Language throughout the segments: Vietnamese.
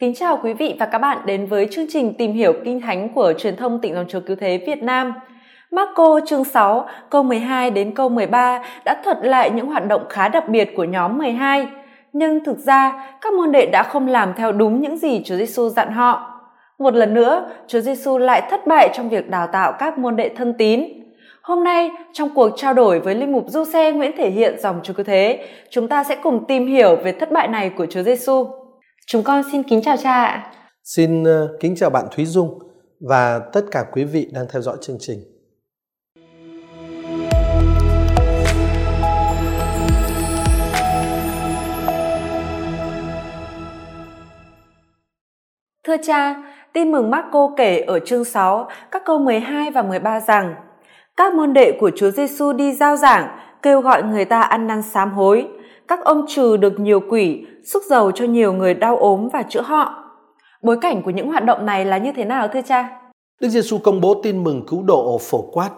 Kính chào quý vị và các bạn đến với chương trình tìm hiểu kinh thánh của truyền thông tỉnh dòng chúa cứu thế Việt Nam. Marco chương 6 câu 12 đến câu 13 đã thuật lại những hoạt động khá đặc biệt của nhóm 12. Nhưng thực ra, các môn đệ đã không làm theo đúng những gì Chúa Giêsu dặn họ. Một lần nữa, Chúa Giêsu lại thất bại trong việc đào tạo các môn đệ thân tín. Hôm nay, trong cuộc trao đổi với linh mục Du Xe Nguyễn Thể Hiện dòng Chúa Cứu Thế, chúng ta sẽ cùng tìm hiểu về thất bại này của Chúa Giêsu. Chúng con xin kính chào cha ạ. Xin ờ, kính chào bạn Thúy Dung và tất cả quý vị đang theo dõi chương trình. Thưa cha, tin mừng Marco kể ở chương 6, các câu 12 và 13 rằng các môn đệ của Chúa Giêsu đi giao giảng, kêu gọi người ta ăn năn sám hối. Các ông trừ được nhiều quỷ, xúc dầu cho nhiều người đau ốm và chữa họ. Bối cảnh của những hoạt động này là như thế nào thưa cha? Đức Giêsu công bố tin mừng cứu độ phổ quát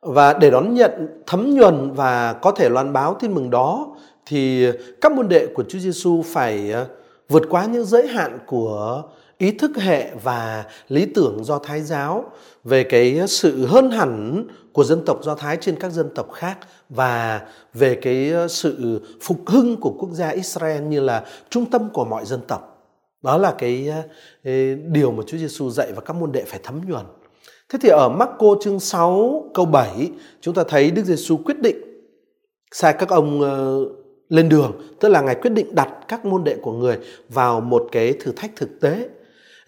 và để đón nhận thấm nhuần và có thể loan báo tin mừng đó thì các môn đệ của Chúa Giêsu phải ờ, vượt qua những giới hạn của ý thức hệ và lý tưởng do thái giáo về cái sự hơn hẳn của dân tộc do thái trên các dân tộc khác và về cái sự phục hưng của quốc gia Israel như là trung tâm của mọi dân tộc. Đó là cái, cái điều mà Chúa Giêsu dạy và các môn đệ phải thấm nhuần. Thế thì ở Marco chương 6 câu 7 chúng ta thấy Đức Giêsu quyết định sai các ông ờ, lên đường tức là ngài quyết định đặt các môn đệ của người vào một cái thử thách thực tế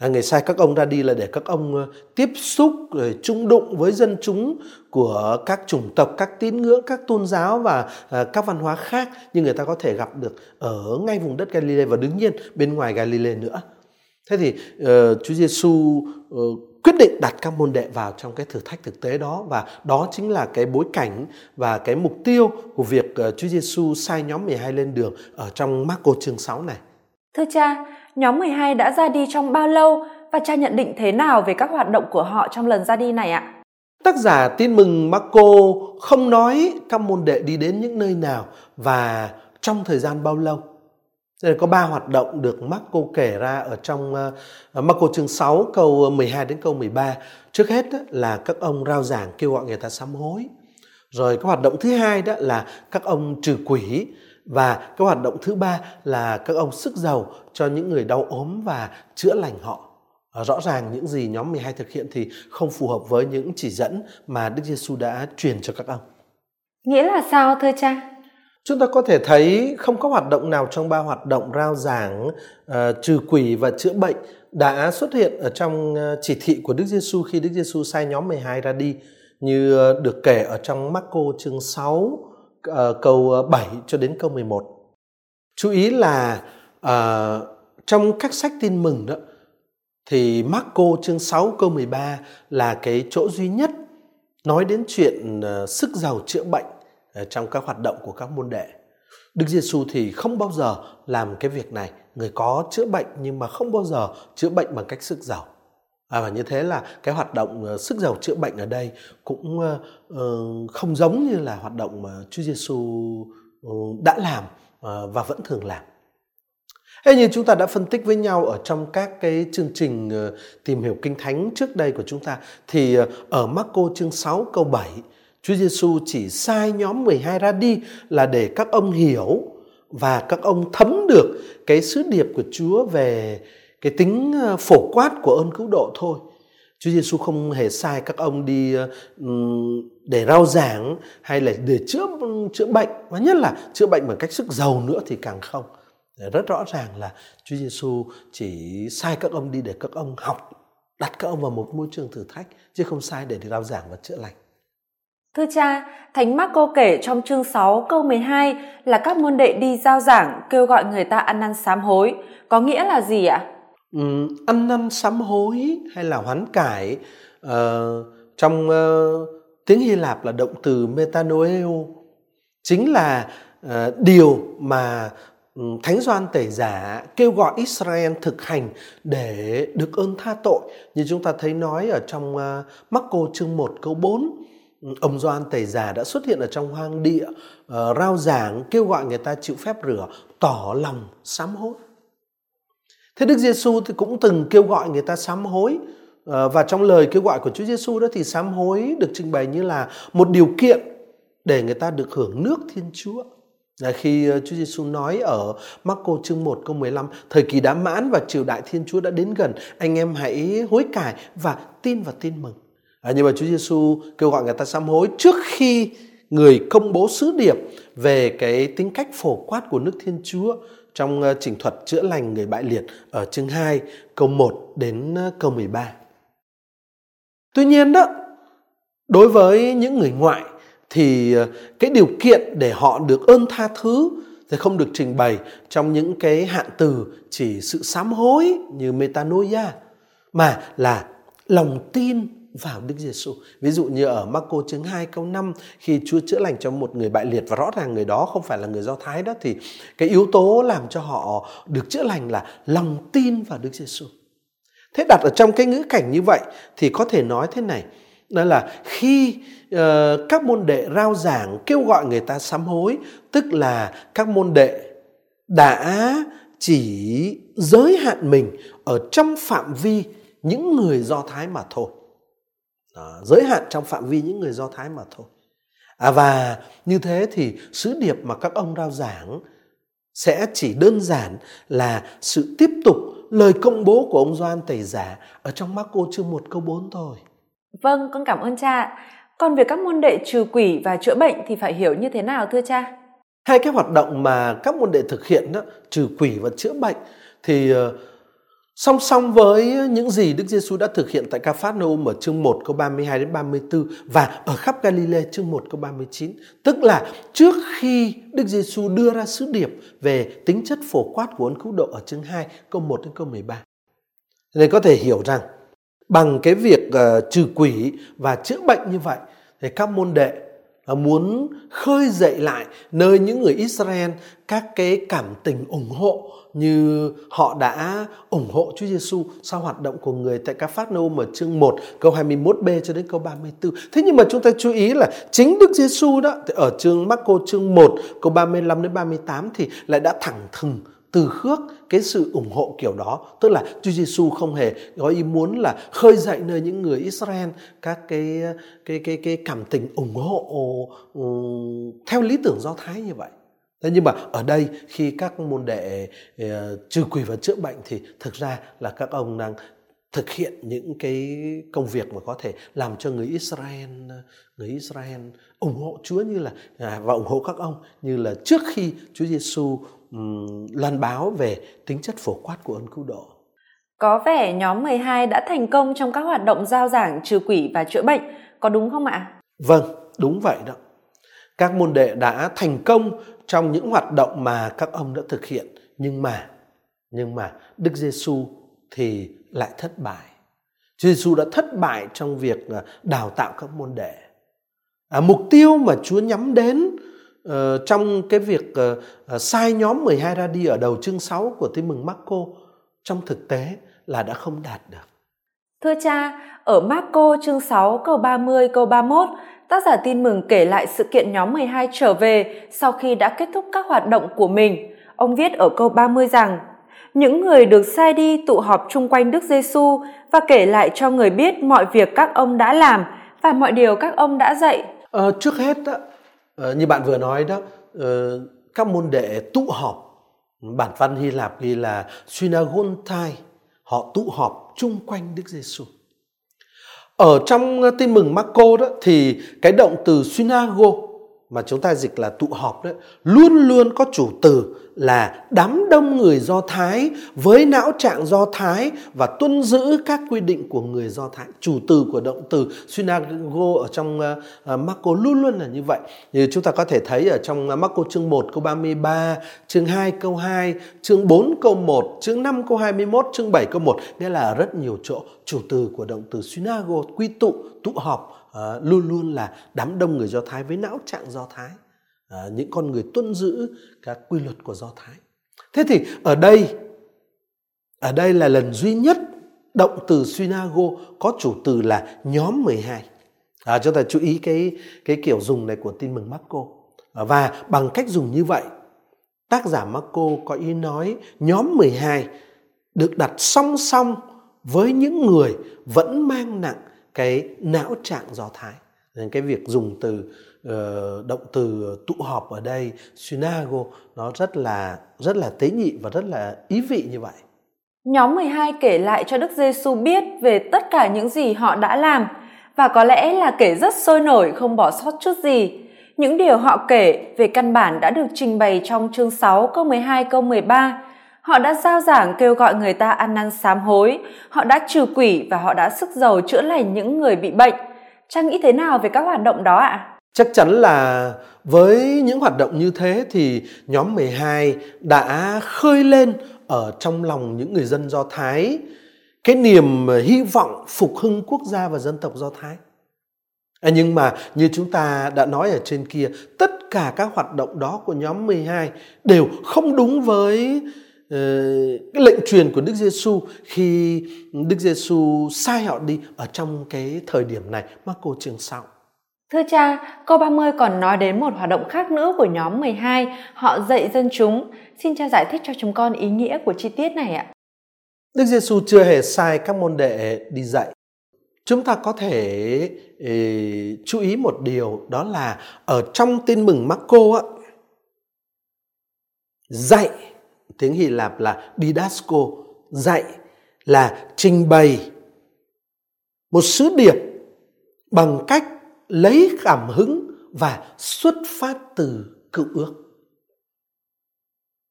à, ngày sai các ông ra đi là để các ông ờ, tiếp xúc rồi chung đụng với dân chúng của các chủng tộc các tín ngưỡng các tôn giáo và à, các văn hóa khác nhưng người ta có thể gặp được ở ngay vùng đất Galilee và đương nhiên bên ngoài Galilee nữa thế thì uh, Chúa Giêsu uh, quyết định đặt các môn đệ vào trong cái thử thách thực tế đó và đó chính là cái bối cảnh và cái mục tiêu của việc uh, Chúa Giêsu sai nhóm 12 lên đường ở trong Marco chương 6 này. Thưa cha, nhóm 12 đã ra đi trong bao lâu và cha nhận định thế nào về các hoạt động của họ trong lần ra đi này ạ? Tác giả tin mừng Marco không nói các môn đệ đi đến những nơi nào và trong thời gian bao lâu. Đây có ba hoạt động được Marco kể ra ở trong uh, Marco chương 6 câu 12 đến câu 13. Trước hết đó, là các ông rao giảng kêu gọi người ta sám hối. Rồi cái hoạt động thứ hai đó là các ông trừ quỷ và cái hoạt động thứ ba là các ông sức giàu cho những người đau ốm và chữa lành họ. Rõ ràng những gì nhóm 12 thực hiện thì không phù hợp với những chỉ dẫn mà Đức Giêsu đã truyền cho các ông. Nghĩa là sao thưa cha? Chúng ta có thể thấy không có hoạt động nào trong ba hoạt động rao giảng, uh, trừ quỷ và chữa bệnh đã xuất hiện ở trong uh, chỉ thị của Đức Giêsu khi Đức Giêsu sai nhóm 12 ra đi như uh, được kể ở trong Marco chương 6 uh, câu ờ, 7 cho đến câu 11. Chú ý là uh, trong các sách tin mừng đó thì Marco chương 6 câu 13 là cái chỗ duy nhất nói đến chuyện uh, sức giàu chữa bệnh trong các hoạt động của các môn đệ. Đức Giêsu thì không bao giờ làm cái việc này, người có chữa bệnh nhưng mà không bao giờ chữa bệnh bằng cách sức giàu. À, và như thế là cái hoạt động uh, sức giàu chữa bệnh ở đây cũng uh, không giống như là hoạt động mà Chúa Giêsu uh, đã làm uh, và vẫn thường làm. Hay như chúng ta đã phân tích với nhau ở trong các cái chương trình uh, tìm hiểu kinh thánh trước đây của chúng ta thì uh, ở Marco chương 6 câu 7 Chúa Giêsu chỉ sai nhóm 12 ra đi là để các ông hiểu và các ông thấm được cái sứ điệp của Chúa về cái tính ờ, phổ quát của ơn cứu độ thôi. Chúa Giêsu không hề sai các ông đi ờ, để rao giảng hay là để chữa chữa bệnh và nhất là chữa bệnh bằng cách sức giàu nữa thì càng không. Rất rõ ràng là Chúa Giêsu chỉ sai các ông đi để các ông học, đặt các ông vào một môi trường thử thách chứ không sai để đi rao giảng và chữa lành. Thưa cha, Thánh Marco kể trong chương 6 câu 12 là các môn đệ đi giao giảng kêu gọi người ta ăn năn sám hối. Có nghĩa là gì ạ? Ăn năn sám hối hay là hoán cải uh, trong uh, tiếng Hy Lạp là động từ metanoeo chính là uh, điều mà Thánh Doan Tẩy Giả kêu gọi Israel thực hành để được ơn tha tội. Như chúng ta thấy nói ở trong uh, Marco chương 1 câu 4 ông Doan Tẩy Giả đã xuất hiện ở trong hoang địa uh, rao giảng kêu gọi người ta chịu phép rửa tỏ lòng sám hối. Thế Đức Giêsu thì cũng từng kêu gọi người ta sám hối ờ, và trong lời kêu gọi của Chúa Giêsu đó thì sám hối được trình bày như là một điều kiện để người ta được hưởng nước Thiên Chúa. Là khi ờ, Chúa Giêsu nói ở Marco chương 1 câu 15, thời kỳ đã mãn và triều đại Thiên Chúa đã đến gần, anh em hãy hối cải và tin và tin mừng. À, nhưng mà Chúa Giêsu kêu gọi người ta sám hối trước khi người công bố sứ điệp về cái tính cách phổ quát của nước Thiên Chúa trong ờ, trình thuật chữa lành người bại liệt ở chương 2 câu 1 đến ờ, câu 13. Tuy nhiên đó, đối với những người ngoại thì ờ, cái điều kiện để họ được ơn tha thứ thì không được trình bày trong những cái hạn từ chỉ sự sám hối như metanoia mà là lòng tin vào Đức Giêsu. Ví dụ như ở Marco chương 2 câu 5 khi Chúa chữa lành cho một người bại liệt và rõ ràng người đó không phải là người Do Thái đó thì cái yếu tố làm cho họ được chữa lành là lòng tin vào Đức Giêsu. Thế đặt ở trong cái ngữ cảnh như vậy thì có thể nói thế này, đó là khi uh, các môn đệ rao giảng kêu gọi người ta sám hối, tức là các môn đệ đã chỉ giới hạn mình ở trong phạm vi những người Do Thái mà thôi đó, giới hạn trong phạm vi những người do thái mà thôi à, và như thế thì sứ điệp mà các ông rao giảng sẽ chỉ đơn giản là sự tiếp tục lời công bố của ông Doan Tẩy Giả ở trong Marco chương 1 câu 4 thôi. Vâng, con cảm ơn cha. Còn về các môn đệ trừ quỷ và chữa bệnh thì phải hiểu như thế nào thưa cha? Hai cái hoạt động mà các môn đệ thực hiện đó, trừ quỷ và chữa bệnh thì uh, Song song với những gì Đức Giêsu đã thực hiện tại Capernaum ở chương 1 câu 32 đến 34 và ở khắp Galilee chương 1 câu 39, tức là trước khi Đức Giêsu đưa ra sứ điệp về tính chất phổ quát của ơn cứu độ ở chương 2 câu 1 đến câu 13. Nên có thể hiểu rằng bằng cái việc uh, trừ quỷ và chữa bệnh như vậy thì các môn đệ uh, muốn khơi dậy lại nơi những người Israel các cái cảm tình ủng hộ như họ đã ủng hộ Chúa Giêsu sau hoạt động của người tại các phát nôm ở chương 1 câu 21b cho đến câu 34. Thế nhưng mà chúng ta chú ý là chính Đức Giêsu đó thì ở chương Marco chương 1 câu 35 đến 38 thì lại đã thẳng thừng từ khước cái sự ủng hộ kiểu đó tức là Chúa Giêsu không hề có ý muốn là khơi dậy nơi những người Israel các cái cái cái cái cảm tình ủng hộ um, theo lý tưởng do thái như vậy Thế nhưng mà ở đây khi các môn đệ uh, trừ quỷ và chữa bệnh thì thực ra là các ông đang thực hiện những cái công việc mà có thể làm cho người Israel người Israel ủng hộ Chúa như là à, và ủng hộ các ông như là trước khi Chúa Giêsu um, loan báo về tính chất phổ quát của ơn cứu độ. Có vẻ nhóm 12 đã thành công trong các hoạt động giao giảng trừ quỷ và chữa bệnh, có đúng không ạ? Vâng, đúng vậy đó. Các môn đệ đã thành công trong những hoạt động mà các ông đã thực hiện nhưng mà nhưng mà Đức Giêsu thì lại thất bại. Chúa Giêsu đã thất bại trong việc à, đào tạo các môn đệ. À, mục tiêu mà Chúa nhắm đến uh, trong cái việc uh, sai nhóm 12 ra đi ở đầu chương 6 của Tin mừng Marco trong thực tế là đã không đạt được. Thưa cha, ở Marco chương 6 câu 30 câu 31, tác giả tin mừng kể lại sự kiện nhóm 12 trở về sau khi đã kết thúc các hoạt động của mình. Ông viết ở câu 30 rằng, những người được sai đi tụ họp chung quanh Đức Giêsu và kể lại cho người biết mọi việc các ông đã làm và mọi điều các ông đã dạy. À, trước hết đó, ờ, như bạn vừa nói đó, ờ, các môn đệ tụ họp bản văn Hy Lạp ghi là synagontai họ tụ họp chung quanh Đức Giêsu. Ở trong ờ, tin mừng Marco đó thì cái động từ synago mà chúng ta dịch là tụ họp đấy luôn luôn có chủ từ là đám đông người Do Thái với não trạng Do Thái và tuân giữ các quy định của người Do Thái. Chủ từ của động từ synago ở trong uh, Marco luôn luôn là như vậy. Như chúng ta có thể thấy ở trong ờ, Marco chương 1 câu 33, chương 2 câu 2, chương 4 câu 1, chương 5 câu 21, chương 7 câu 1. Nghĩa là rất nhiều chỗ chủ từ của động từ synago quy tụ, tụ họp uh, luôn luôn là đám đông người Do Thái với não trạng Do Thái uh, những con người tuân giữ các quy luật của Do Thái. Thế thì ở đây ở đây là lần duy nhất động từ synago có chủ từ là nhóm 12. À, chúng ta chú ý cái cái kiểu dùng này của tin mừng Marco. À, và bằng cách dùng như vậy, tác giả Marco có ý nói nhóm 12 được đặt song song với những người vẫn mang nặng cái não trạng do thái nên cái việc dùng từ uh, động từ tụ họp ở đây synago nó rất là rất là tế nhị và rất là ý vị như vậy Nhóm 12 kể lại cho Đức Giêsu biết về tất cả những gì họ đã làm và có lẽ là kể rất sôi nổi không bỏ sót chút gì. Những điều họ kể về căn bản đã được trình bày trong chương 6 câu 12 câu 13. Họ đã giao giảng kêu gọi người ta ăn năn sám hối, họ đã trừ quỷ và họ đã sức giàu chữa lành những người bị bệnh. Trang nghĩ thế nào về các hoạt động đó ạ? À? Chắc chắn là với những hoạt động như thế thì nhóm 12 đã khơi lên ở trong lòng những người dân Do Thái cái niềm hy vọng phục hưng quốc gia và dân tộc Do Thái. À, nhưng mà như chúng ta đã nói ở trên kia, tất cả các hoạt động đó của nhóm 12 đều không đúng với cái lệnh truyền của Đức Giêsu khi Đức Giêsu sai họ đi ở trong cái thời điểm này, Marco chương 6. Thưa cha, câu 30 còn nói đến một hoạt động khác nữa của nhóm 12, họ dạy dân chúng. Xin cha giải thích cho chúng con ý nghĩa của chi tiết này ạ. Đức Giêsu chưa hề sai các môn đệ đi dạy. Chúng ta có thể ý, chú ý một điều đó là ở trong tin mừng Marco á, dạy tiếng Hy Lạp là didasco, dạy là trình bày một sứ điệp bằng cách lấy cảm hứng và xuất phát từ cựu ước.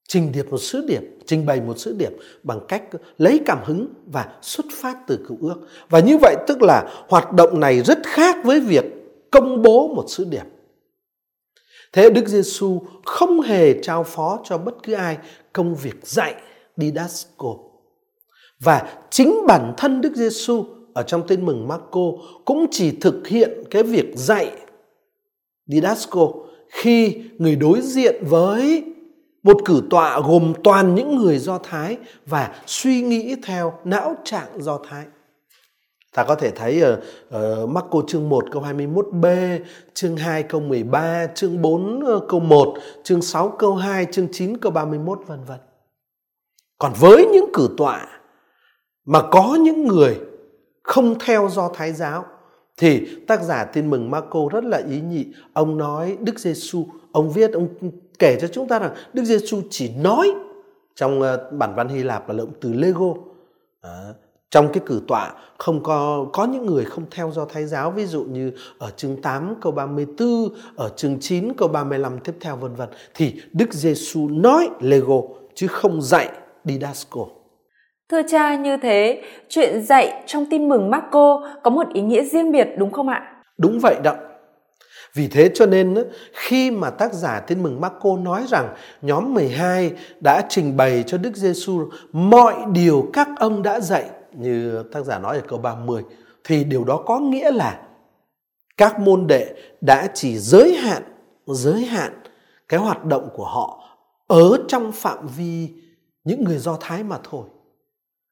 Trình điệp một sứ điệp trình bày một sứ điệp bằng cách lấy cảm hứng và xuất phát từ cựu ước. Và như vậy tức là hoạt động này rất khác với việc công bố một sứ điệp thế đức giêsu không hề trao phó cho bất cứ ai công việc dạy didasco và chính bản thân đức giêsu ở trong tin mừng Marco cũng chỉ thực hiện cái việc dạy didasco khi người đối diện với một cử tọa gồm toàn những người Do Thái và suy nghĩ theo não trạng Do Thái. Ta có thể thấy ở, ở Marco chương 1 câu 21b, chương 2 câu 13, chương 4 ờ, câu 1, chương 6 câu 2, chương 9 câu 31 vân vân. Còn với những cử tọa mà có những người không theo do Thái giáo thì tác giả tin mừng Marco rất là ý nhị. Ông nói Đức Giêsu, ông viết ông kể cho chúng ta rằng Đức Giêsu chỉ nói trong ờ, bản văn Hy Lạp là động từ lego à, trong cái cử tọa không có có những người không theo do Thái giáo ví dụ như ở chương 8 câu 34, ở chương 9 câu 35 tiếp theo vân vân thì Đức Giêsu nói lego chứ không dạy didasco. Thưa cha như thế, chuyện dạy trong tin mừng Marco có một ý nghĩa riêng biệt đúng không ạ? Đúng vậy đó. Vì thế cho nên khi mà tác giả tin mừng Marco nói rằng nhóm 12 đã trình bày cho Đức Giêsu mọi điều các ông đã dạy như tác giả nói ở câu 30 thì điều đó có nghĩa là các môn đệ đã chỉ giới hạn giới hạn cái hoạt động của họ ở trong phạm vi những người Do Thái mà thôi.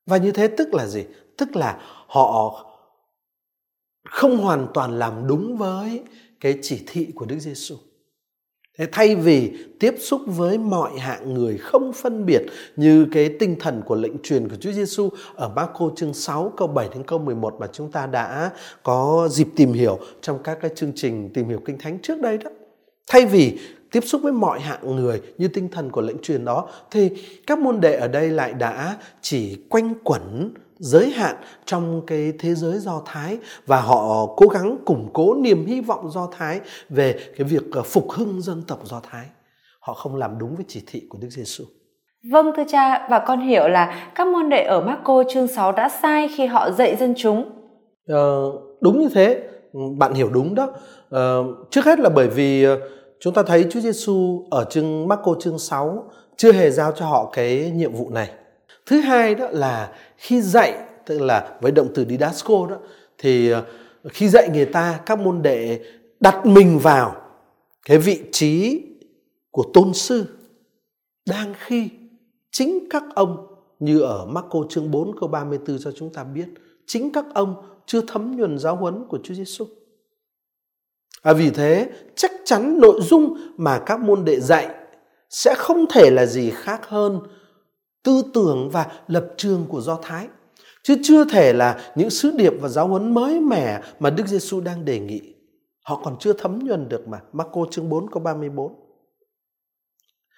Và như thế tức là gì? Tức là họ không hoàn toàn làm đúng với cái chỉ thị của Đức Giêsu. Thế thay vì tiếp xúc với mọi hạng người không phân biệt như cái tinh thần của lệnh truyền của Chúa Giêsu ở Marco chương 6 câu 7 đến câu 11 mà chúng ta đã có dịp tìm hiểu trong các cái chương trình tìm hiểu kinh thánh trước đây đó. Thay vì tiếp xúc với mọi hạng người như tinh thần của lệnh truyền đó, thì các môn đệ ở đây lại đã chỉ quanh quẩn giới hạn trong cái thế giới do thái và họ cố gắng củng cố niềm hy vọng do thái về cái việc ờ, phục hưng dân tộc do thái họ không làm đúng với chỉ thị của đức giêsu Vâng thưa cha, và con hiểu là các môn đệ ở Marco chương 6 đã sai khi họ dạy dân chúng. Ờ, đúng như thế, bạn hiểu đúng đó. Ờ, trước hết là bởi vì ờ, chúng ta thấy Chúa Giêsu ở chương Marco chương 6 chưa hề giao cho họ cái nhiệm vụ này. Thứ hai đó là khi dạy tức là với động từ didasco đó thì ờ, khi dạy người ta các môn đệ đặt mình vào cái vị trí của tôn sư đang khi chính các ông như ở Marco chương 4 câu 34 cho chúng ta biết chính các ông chưa thấm nhuần giáo huấn của Chúa Giêsu. À, vì thế chắc chắn nội dung mà các môn đệ dạy sẽ không thể là gì khác hơn tư tưởng và lập trường của Do Thái. Chứ chưa thể là những sứ điệp và giáo huấn mới mẻ mà Đức Giêsu đang đề nghị. Họ còn chưa thấm nhuần được mà. Marco chương 4 câu 34.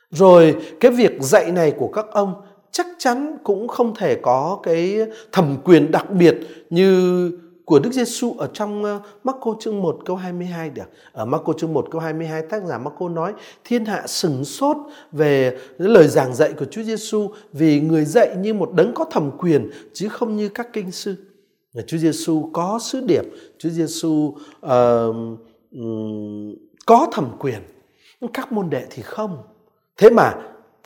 Rồi, cái việc dạy này của các ông chắc chắn cũng không thể có cái thẩm quyền đặc biệt như của Đức Giêsu ở trong ờ, Marco chương 1 câu 22 được. Ở Marco chương 1 câu 22 tác giả Marco nói thiên hạ sừng sốt về lời giảng dạy của Chúa Giêsu vì người dạy như một đấng có thẩm quyền chứ không như các kinh sư. Chúa Giêsu có sứ điệp, Chúa Giêsu uh, um, có thẩm quyền. Các môn đệ thì không. Thế mà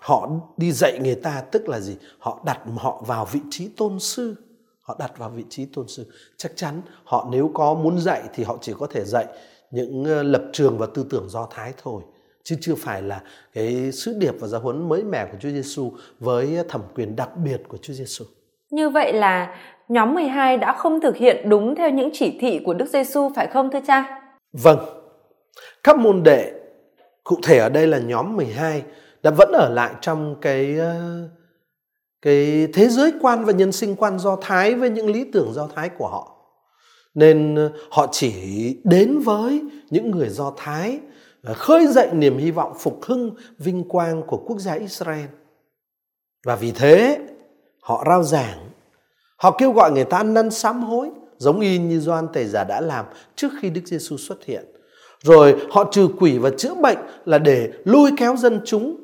họ đi dạy người ta tức là gì? Họ đặt họ vào vị trí tôn sư họ đặt vào vị trí tôn sư chắc chắn họ nếu có muốn dạy thì họ chỉ có thể dạy những ờ, lập trường và tư tưởng do thái thôi chứ chưa phải là cái sứ điệp và giáo huấn mới mẻ của Chúa Giêsu với thẩm quyền đặc biệt của Chúa Giêsu. Như vậy là nhóm 12 đã không thực hiện đúng theo những chỉ thị của Đức Giêsu phải không thưa cha? Vâng. Các môn đệ cụ thể ở đây là nhóm 12 đã vẫn ở lại trong cái uh, cái thế giới quan và nhân sinh quan do thái với những lý tưởng do thái của họ. Nên ờ, họ chỉ đến với những người do thái ờ, khơi dậy niềm hy vọng phục hưng vinh quang của quốc gia israel. Và vì thế họ rao giảng. Họ kêu gọi người ta ăn năn sám hối giống y như Doan Tề Giả đã làm trước khi Đức Giêsu xuất hiện. Rồi họ trừ quỷ và chữa bệnh là để lôi kéo dân chúng,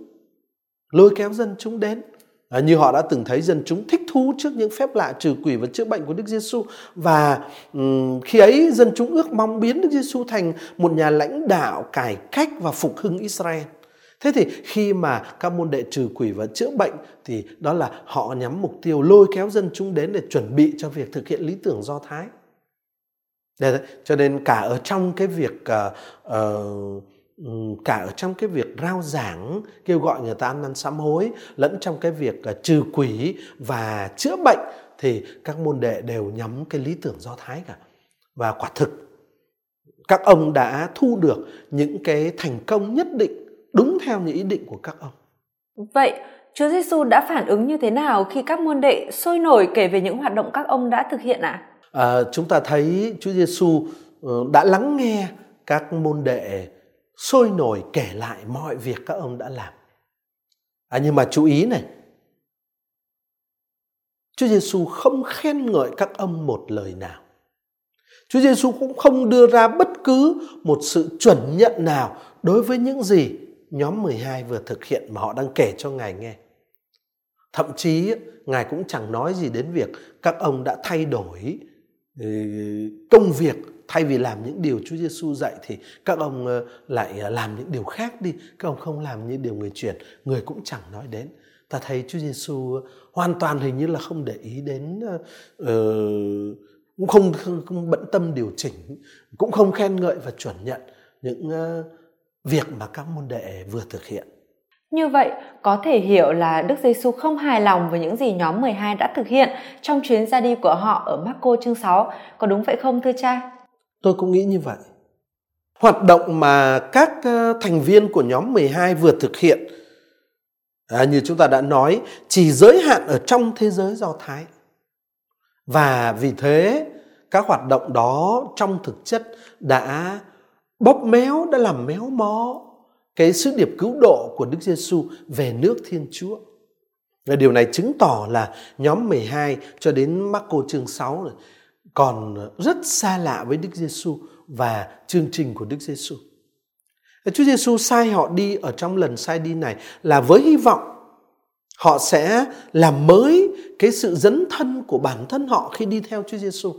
lôi kéo dân chúng đến. À, như họ đã từng thấy dân chúng thích thú trước những phép lạ trừ quỷ và chữa bệnh của Đức Giêsu và um, khi ấy dân chúng ước mong biến Đức Giêsu thành một nhà lãnh đạo cải cách và phục hưng Israel. Thế thì khi mà các môn đệ trừ quỷ và chữa bệnh thì đó là họ nhắm mục tiêu lôi kéo dân chúng đến để chuẩn bị cho việc thực hiện lý tưởng Do Thái. Để, cho nên cả ở trong cái việc uh, uh, cả ở trong cái việc rao giảng kêu gọi người ta ăn năn sám hối lẫn trong cái việc uh, trừ quỷ và chữa bệnh thì các môn đệ đều nhắm cái lý tưởng do thái cả và quả thực các ông đã thu được những cái thành công nhất định đúng theo những ý định của các ông vậy Chúa Giêsu đã phản ứng như thế nào khi các môn đệ sôi nổi kể về những hoạt động các ông đã thực hiện ạ? À? À, chúng ta thấy Chúa Giêsu uh, đã lắng nghe các môn đệ sôi nổi kể lại mọi việc các ông đã làm. À nhưng mà chú ý này. Chúa Giêsu không khen ngợi các ông một lời nào. Chúa Giêsu cũng không đưa ra bất cứ một sự chuẩn nhận nào đối với những gì nhóm 12 vừa thực hiện mà họ đang kể cho Ngài nghe. Thậm chí, Ngài cũng chẳng nói gì đến việc các ông đã thay đổi ừ, công việc thay vì làm những điều Chúa Giêsu dạy thì các ông ờ, lại ờ, làm những điều khác đi. Các ông không làm những điều người truyền người cũng chẳng nói đến. Ta thấy Chúa Giêsu ờ, hoàn toàn hình như là không để ý đến uh, cũng không, không, không bận tâm điều chỉnh cũng không khen ngợi và chuẩn nhận những uh, việc mà các môn đệ vừa thực hiện. Như vậy, có thể hiểu là Đức Giêsu không hài lòng với những gì nhóm 12 đã thực hiện trong chuyến ra đi của họ ở Marco chương 6, có đúng vậy không thưa cha? Tôi cũng nghĩ như vậy. Hoạt động mà các thành viên của nhóm 12 vừa thực hiện à, như chúng ta đã nói chỉ giới hạn ở trong thế giới Do Thái. Và vì thế các hoạt động đó trong thực chất đã bóp méo, đã làm méo mó cái sứ điệp cứu độ của Đức Giêsu về nước Thiên Chúa. Và điều này chứng tỏ là nhóm 12 cho đến Marco chương 6 này, còn rất xa lạ với Đức Giêsu và chương trình của Đức Giêsu. Chúa Giêsu sai họ đi ở trong lần sai đi này là với hy vọng họ sẽ làm mới cái sự dấn thân của bản thân họ khi đi theo Chúa Giêsu.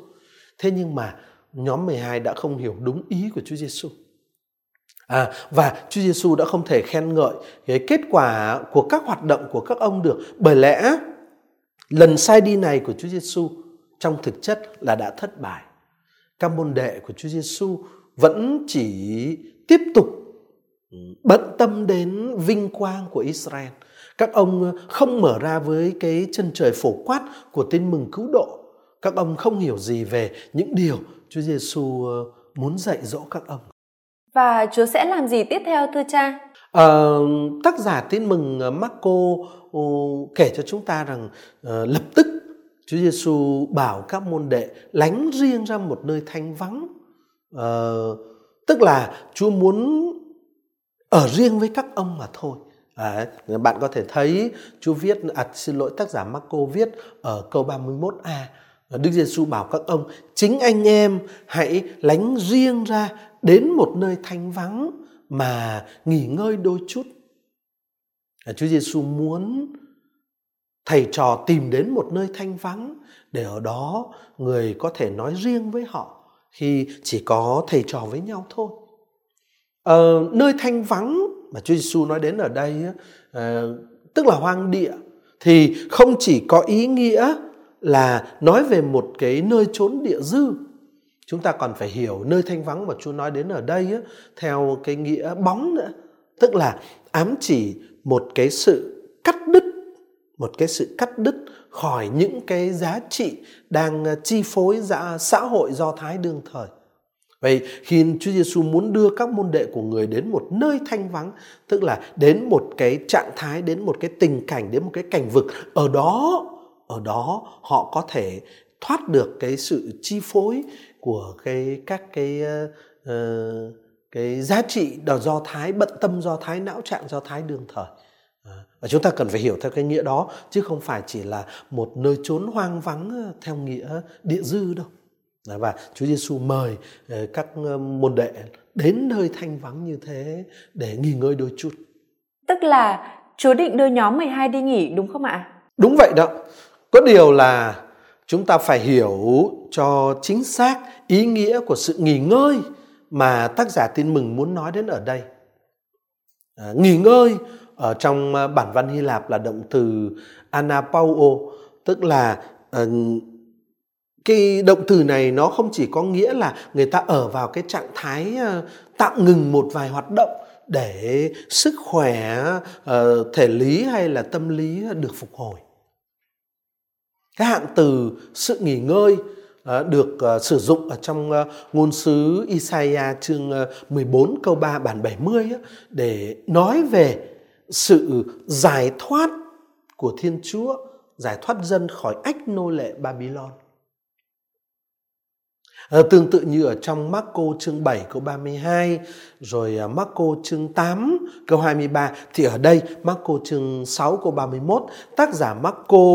Thế nhưng mà nhóm 12 đã không hiểu đúng ý của Chúa Giêsu. À, và Chúa Giêsu đã không thể khen ngợi cái kết quả của các hoạt động của các ông được bởi lẽ lần sai đi này của Chúa Giêsu trong thực chất là đã thất bại. Các môn đệ của Chúa Giêsu vẫn chỉ tiếp tục bận tâm đến vinh quang của Israel. Các ông không mở ra với cái chân trời phổ quát của tin mừng cứu độ. Các ông không hiểu gì về những điều Chúa Giêsu muốn dạy dỗ các ông. Và Chúa sẽ làm gì tiếp theo thưa cha? Uh, tác giả tin mừng Marco uh, kể cho chúng ta rằng uh, lập tức Chúa Giêsu bảo các môn đệ lánh riêng ra một nơi thanh vắng. Uh, tức là Chúa muốn ở riêng với các ông mà thôi. À, bạn có thể thấy Chúa viết à, xin lỗi tác giả Marco viết ở câu 31a Đức Giêsu bảo các ông chính anh em hãy lánh riêng ra đến một nơi thanh vắng mà nghỉ ngơi đôi chút. À, Chúa Giêsu muốn thầy trò tìm đến một nơi thanh vắng để ở đó người có thể nói riêng với họ khi chỉ có thầy trò với nhau thôi. Ờ, nơi thanh vắng mà Chúa Giêsu nói đến ở đây uh, tức là hoang địa thì không chỉ có ý nghĩa là nói về một cái nơi trốn địa dư chúng ta còn phải hiểu nơi thanh vắng mà Chúa nói đến ở đây theo cái nghĩa bóng nữa tức là ám chỉ một cái sự cắt đứt một cái sự cắt đứt khỏi những cái giá trị đang à, chi phối ra xã hội do thái đương thời. Vậy khi Chúa Giêsu muốn đưa các môn đệ của người đến một nơi thanh vắng, tức là đến một cái trạng thái, đến một cái tình cảnh, đến một cái cảnh vực, ở đó, ở đó họ có thể thoát được cái sự chi phối của cái các cái uh, cái giá trị do thái bận tâm do thái não trạng do thái đương thời và chúng ta cần phải hiểu theo cái nghĩa đó chứ không phải chỉ là một nơi trốn hoang vắng theo nghĩa địa dư đâu và Chúa Giêsu mời ờ, các ờ, môn đệ đến nơi thanh vắng như thế để nghỉ ngơi đôi chút. Tức là Chúa định đưa nhóm 12 đi nghỉ đúng không ạ? Đúng vậy đó. Có điều là chúng ta phải hiểu cho chính xác ý nghĩa của sự nghỉ ngơi mà tác giả tin mừng muốn nói đến ở đây. À, nghỉ ngơi ở trong ờ, bản văn Hy Lạp là động từ anapauo tức là uh, cái động từ này nó không chỉ có nghĩa là người ta ở vào cái trạng thái uh, tạm ngừng một vài hoạt động để sức khỏe uh, thể lý hay là tâm lý được phục hồi. Cái hạn từ sự nghỉ ngơi được sử dụng ở trong ngôn sứ Isaiah chương 14 câu 3 bản 70 để nói về sự giải thoát của Thiên Chúa, giải thoát dân khỏi ách nô lệ Babylon. À, tương tự như ở trong Marco chương 7 câu 32 rồi à, Marco chương 8 câu 23 thì ở đây Marco chương 6 câu 31 tác giả Marco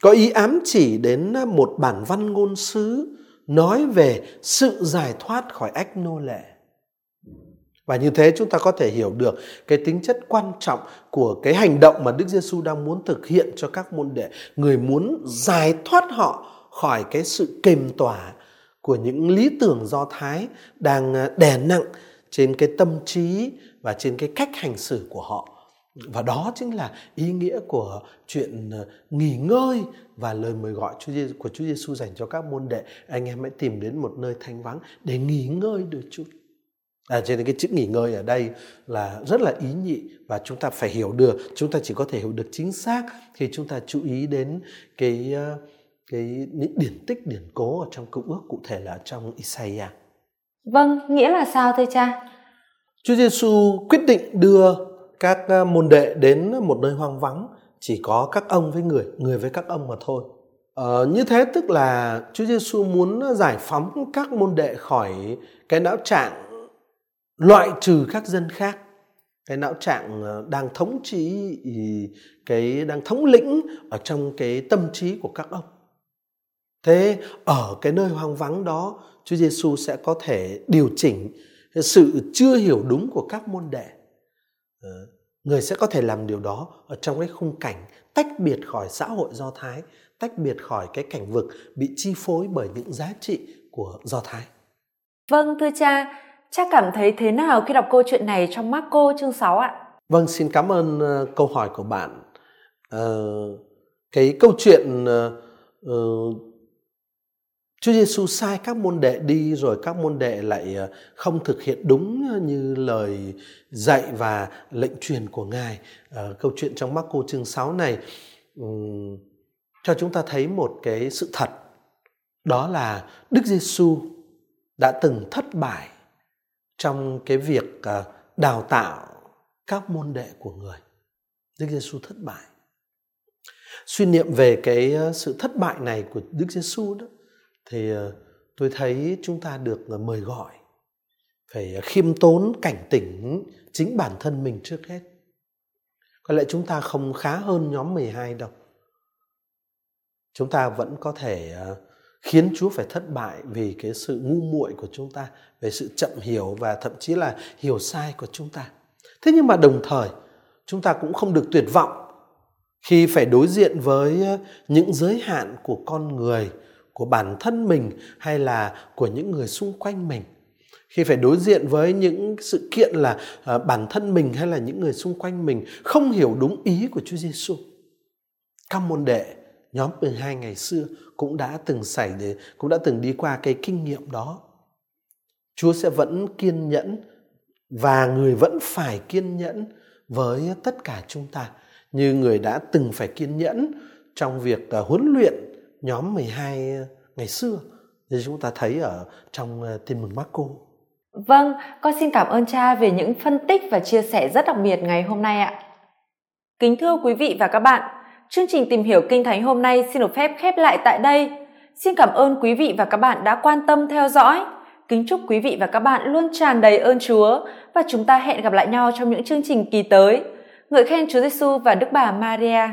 có ý ám chỉ đến một bản văn ngôn sứ nói về sự giải thoát khỏi ách nô lệ. Và như thế chúng ta có thể hiểu được cái tính chất quan trọng của cái hành động mà Đức Giêsu đang muốn thực hiện cho các môn đệ. Người muốn giải thoát họ khỏi cái sự kềm tỏa của những lý tưởng do thái đang à, đè nặng trên cái tâm trí và trên cái cách hành xử của họ. Và đó chính là ý nghĩa của chuyện à, nghỉ ngơi và lời mời gọi của Chúa Giêsu dành cho các môn đệ. Anh em hãy tìm đến một nơi thanh vắng để nghỉ ngơi đôi chút. À, cho nên cái chữ nghỉ ngơi ở đây là rất là ý nhị và chúng ta phải hiểu được chúng ta chỉ có thể hiểu được chính xác khi chúng ta chú ý đến cái uh, cái những điển tích điển cố ở trong cựu ước cụ thể là trong Isaiah. Vâng, nghĩa là sao thưa cha? Chúa Giêsu quyết định đưa các ờ, môn đệ đến một nơi hoang vắng, chỉ có các ông với người, người với các ông mà thôi. Ờ, như thế tức là Chúa Giêsu muốn giải phóng các môn đệ khỏi cái não trạng loại trừ các dân khác cái não trạng ờ, đang thống trị cái đang thống lĩnh ở trong cái tâm trí của các ông Thế ở cái nơi hoang vắng đó, Chúa Giêsu sẽ có thể điều chỉnh sự chưa hiểu đúng của các môn đệ. Ờ, người sẽ có thể làm điều đó ở trong cái khung cảnh tách biệt khỏi xã hội Do Thái, tách biệt khỏi cái cảnh vực bị chi phối bởi những giá trị của Do Thái. Vâng, thưa cha, cha cảm thấy thế nào khi đọc câu chuyện này trong Marco chương 6 ạ? Vâng, xin cảm ơn uh, câu hỏi của bạn. Uh, cái câu chuyện uh, Chúa Giêsu sai các môn đệ đi rồi các môn đệ lại không thực hiện đúng như lời dạy và lệnh truyền của Ngài. Câu chuyện trong Marco chương 6 này um, cho chúng ta thấy một cái sự thật đó là Đức Giêsu đã từng thất bại trong cái việc à, đào tạo các môn đệ của người. Đức Giêsu thất bại. Suy niệm về cái à, sự thất bại này của Đức Giêsu đó, thì à, tôi thấy chúng ta được mời gọi phải khiêm tốn, cảnh tỉnh chính bản thân mình trước hết. Có lẽ chúng ta không khá hơn nhóm 12 đâu. Chúng ta vẫn có thể khiến Chúa phải thất bại vì cái sự ngu muội của chúng ta, về sự chậm hiểu và thậm chí là hiểu sai của chúng ta. Thế nhưng mà đồng thời chúng ta cũng không được tuyệt vọng khi phải đối diện với ờ, những giới hạn của con người, của bản thân mình hay là của những người xung quanh mình. Khi phải đối diện với những sự kiện là ờ, bản thân mình hay là những người xung quanh mình không hiểu đúng ý của Chúa Giêsu. Các môn đệ nhóm 12 ngày xưa cũng đã từng xảy để cũng đã từng đi qua cái kinh nghiệm đó. Chúa sẽ vẫn kiên nhẫn và người vẫn phải kiên nhẫn với tất cả chúng ta như người đã từng phải kiên nhẫn trong việc à, huấn luyện nhóm 12 à, ngày xưa như chúng ta thấy ở trong à, tin mừng Marco. Vâng, con xin cảm ơn cha về những phân tích và chia sẻ rất đặc biệt ngày hôm nay ạ. Kính thưa quý vị và các bạn, chương trình tìm hiểu Kinh Thánh hôm nay xin được phép khép lại tại đây. Xin cảm ơn quý vị và các bạn đã quan tâm theo dõi. Kính chúc quý vị và các bạn luôn tràn đầy ơn Chúa và chúng ta hẹn gặp lại nhau trong những chương trình kỳ tới. Ngợi khen Chúa Giêsu và Đức Bà Maria.